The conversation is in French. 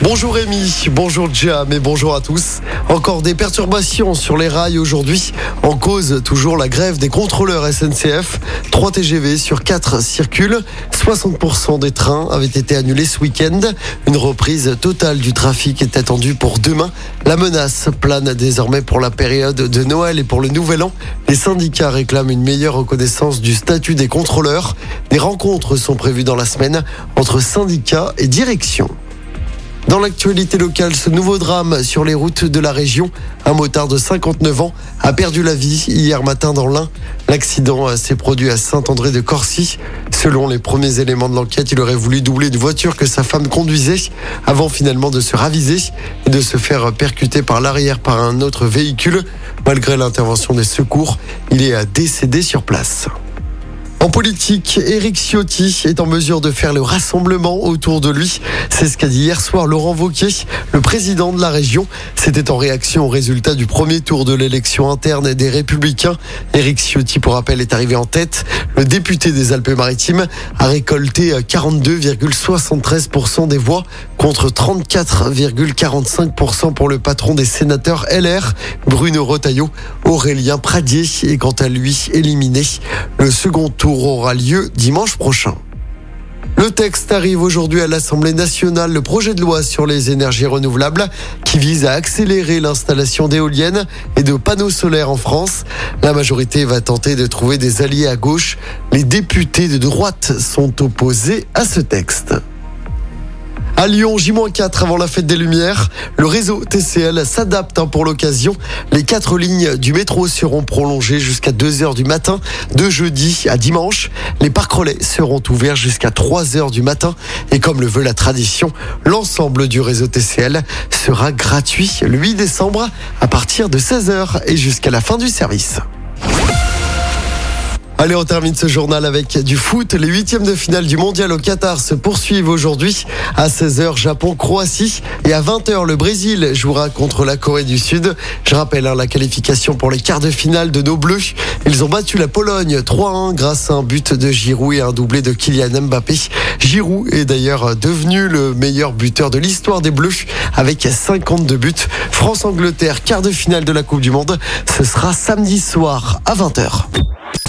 Bonjour Rémi, bonjour Jam et bonjour à tous. Encore des perturbations sur les rails aujourd'hui. En cause, toujours la grève des contrôleurs SNCF. 3 TGV sur 4 circulent. 60% des trains avaient été annulés ce week-end. Une reprise totale du trafic est attendue pour demain. La menace plane désormais pour la période de Noël et pour le Nouvel An. Les syndicats réclament une meilleure reconnaissance du statut des contrôleurs. Des rencontres sont prévues dans la semaine entre syndicats et direction. Dans l'actualité locale, ce nouveau drame sur les routes de la région. Un motard de 59 ans a perdu la vie hier matin dans l'Ain. L'accident s'est produit à Saint-André de Corcy. Selon les premiers éléments de l'enquête, il aurait voulu doubler une voiture que sa femme conduisait avant finalement de se raviser et de se faire percuter par l'arrière par un autre véhicule. Malgré l'intervention des secours, il est décédé sur place. En politique, Éric Ciotti est en mesure de faire le rassemblement autour de lui. C'est ce qu'a dit hier soir Laurent Wauquiez, le président de la région. C'était en réaction au résultat du premier tour de l'élection interne des Républicains. Éric Ciotti, pour rappel, est arrivé en tête. Le député des Alpes-Maritimes a récolté 42,73% des voix contre 34,45% pour le patron des sénateurs LR, Bruno Retailleau. Aurélien Pradier est quant à lui éliminé. Le second tour aura lieu dimanche prochain. Le texte arrive aujourd'hui à l'Assemblée nationale, le projet de loi sur les énergies renouvelables qui vise à accélérer l'installation d'éoliennes et de panneaux solaires en France. La majorité va tenter de trouver des alliés à gauche. Les députés de droite sont opposés à ce texte. À Lyon, J-4 avant la fête des Lumières. Le réseau TCL s'adapte hein, pour l'occasion. Les quatre lignes du métro seront prolongées jusqu'à 2 heures du matin, de jeudi à dimanche. Les parcs relais seront ouverts jusqu'à 3 heures du matin. Et comme le veut la tradition, l'ensemble du réseau TCL sera gratuit le 8 décembre à partir de 16 heures et jusqu'à la fin du service. Allez, on termine ce journal avec du foot. Les huitièmes de finale du mondial au Qatar se poursuivent aujourd'hui. À 16h, Japon-Croatie. Et à 20h, le Brésil jouera contre la Corée du Sud. Je rappelle hein, la qualification pour les quarts de finale de nos Bleus. Ils ont battu la Pologne 3-1 grâce à un but de Giroud et un doublé de Kylian Mbappé. Giroud est d'ailleurs devenu le meilleur buteur de l'histoire des Bleus avec 52 buts. France-Angleterre, quart de finale de la Coupe du Monde. Ce sera samedi soir à 20h.